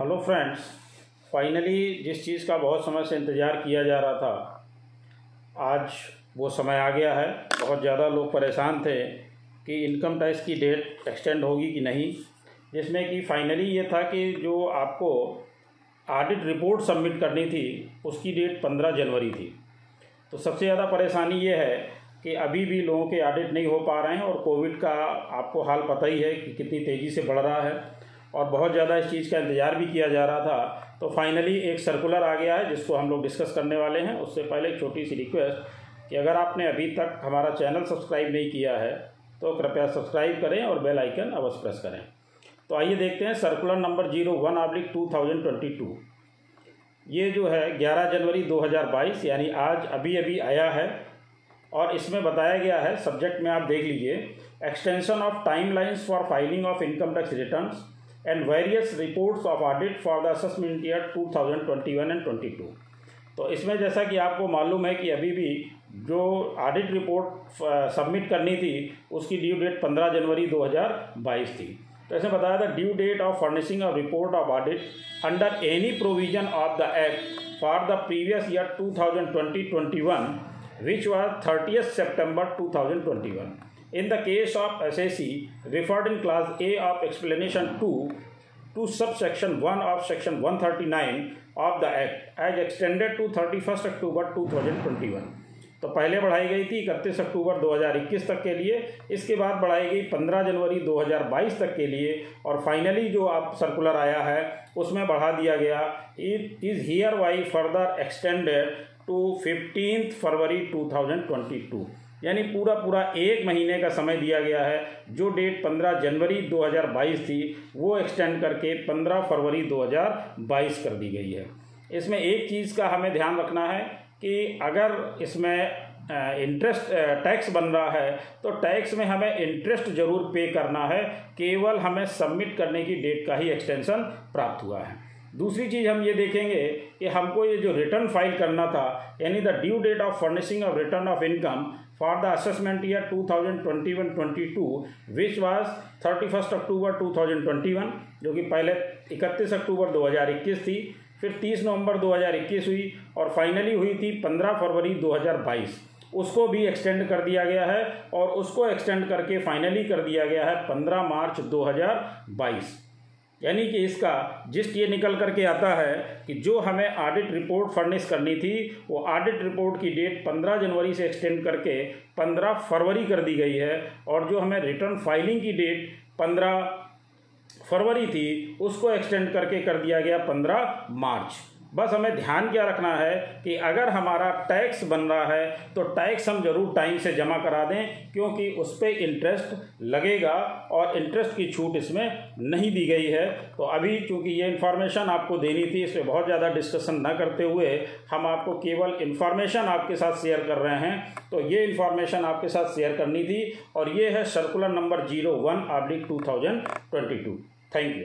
Hello friends, finally जिस चीज़ का बहुत समय से इंतज़ार किया जा रहा था, आज वो समय आ गया है। बहुत ज़्यादा लोग परेशान थे कि इनकम टैक्स की डेट एक्सटेंड होगी कि नहीं, जिसमें कि फाइनली ये था कि जो आपको ऑडिट रिपोर्ट सबमिट करनी थी, उसकी डेट पंद्रह जनवरी थी। तो सबसे ज़्यादा परेशानी ये है कि अभी भी लोगों के ऑडिट नहीं हो पा रहे हैं और कोविड का आपको हाल पता ही है कि कितनी तेज़ी से बढ़ रहा है। और बहुत ज़्यादा इस चीज़ का इंतज़ार भी किया जा रहा था। तो फाइनली एक सर्कुलर आ गया है, जिसको हम लोग डिस्कस करने वाले हैं। उससे पहले एक छोटी सी रिक्वेस्ट कि अगर आपने अभी तक हमारा चैनल सब्सक्राइब नहीं किया है तो कृपया सब्सक्राइब करें और बेल आइकन अवश्य प्रेस करें। तो आइए देखते हैं circular number zero one oblique two thousand twenty two ये जो है, ग्यारह जनवरी दो हज़ार बाईस, यानी आज अभी अभी आया है। और इसमें बताया गया है सब्जेक्ट में आप देख लीजिए extension of time lines for filing of income tax returns and various reports of audit for the assessment year 2021 and 22 तो इसमें जैसा कि आपको मालूम है कि अभी भी जो ऑडिट रिपोर्ट सबमिट करनी थी, उसकी ड्यू डेट 15 जनवरी 2022 थी तो इसमें बताया था due date of furnishing of report of audit under any provision of the act for the previous year two thousand twenty twenty one which 2020-21 which was 30th September 2021. In the case of SAC, referred in class A of explanation 2 to subsection 1 of section 139 of the Act as extended to 31st October 2021. तो पहले बढ़ाई गई थी इकतीस अक्टूबर 2021 तक के लिए इसके बाद बढ़ाई गई 15 जनवरी 2022 तक के लिए और फाइनली जो आप सर्कुलर आया है उसमें बढ़ा दिया गया it is hereby further extended to fifteen February 2022 यानी पूरा पूरा एक महीने का समय दिया गया है। जो डेट 15 जनवरी 2022 थी, वो एक्सटेंड करके 15 फरवरी 2022 कर दी गई है। इसमें एक चीज़ का हमें ध्यान रखना है कि अगर इसमें इंटरेस्ट टैक्स बन रहा है तो टैक्स में हमें इंटरेस्ट ज़रूर पे करना है। केवल हमें सबमिट करने की डेट का ही एक्सटेंशन प्राप्त हुआ है। दूसरी चीज़ हम ये देखेंगे कि हमको ये जो रिटर्न फ़ाइल करना था, यानी the due date of furnishing of return of income for the assessment year 2021-22 which was 31 October 2021 जो कि पहले 31 अक्टूबर 2021 थी, फिर 30 नवंबर 2021 हुई और फाइनली हुई थी 15 फरवरी 2022 उसको भी एक्सटेंड कर दिया गया है और उसको एक्सटेंड करके फाइनली कर दिया गया है 15 मार्च 2022 यानी कि इसका जिस्ट ये निकल करके आता है कि जो हमें ऑडिट रिपोर्ट फर्निश करनी थी, वो ऑडिट रिपोर्ट की डेट 15 जनवरी से एक्सटेंड करके 15 फरवरी कर दी गई है और जो हमें रिटर्न फाइलिंग की डेट 15 फरवरी थी, उसको एक्सटेंड करके कर दिया गया 15 मार्च। बस हमें ध्यान क्या रखना है कि अगर हमारा टैक्स बन रहा है तो टैक्स हम ज़रूर टाइम से जमा करा दें, क्योंकि उस पर इंटरेस्ट लगेगा और इंटरेस्ट की छूट इसमें नहीं दी गई है। तो अभी चूँकि ये इन्फॉर्मेशन आपको देनी थी इस पर बहुत ज़्यादा डिस्कशन न करते हुए हम आपको केवल इन्फॉर्मेशन आपके साथ शेयर कर रहे हैं। तो ये इन्फॉर्मेशन आपके साथ शेयर करनी थी, और ये है circular number zero one, oblique two thousand twenty two. Thank you.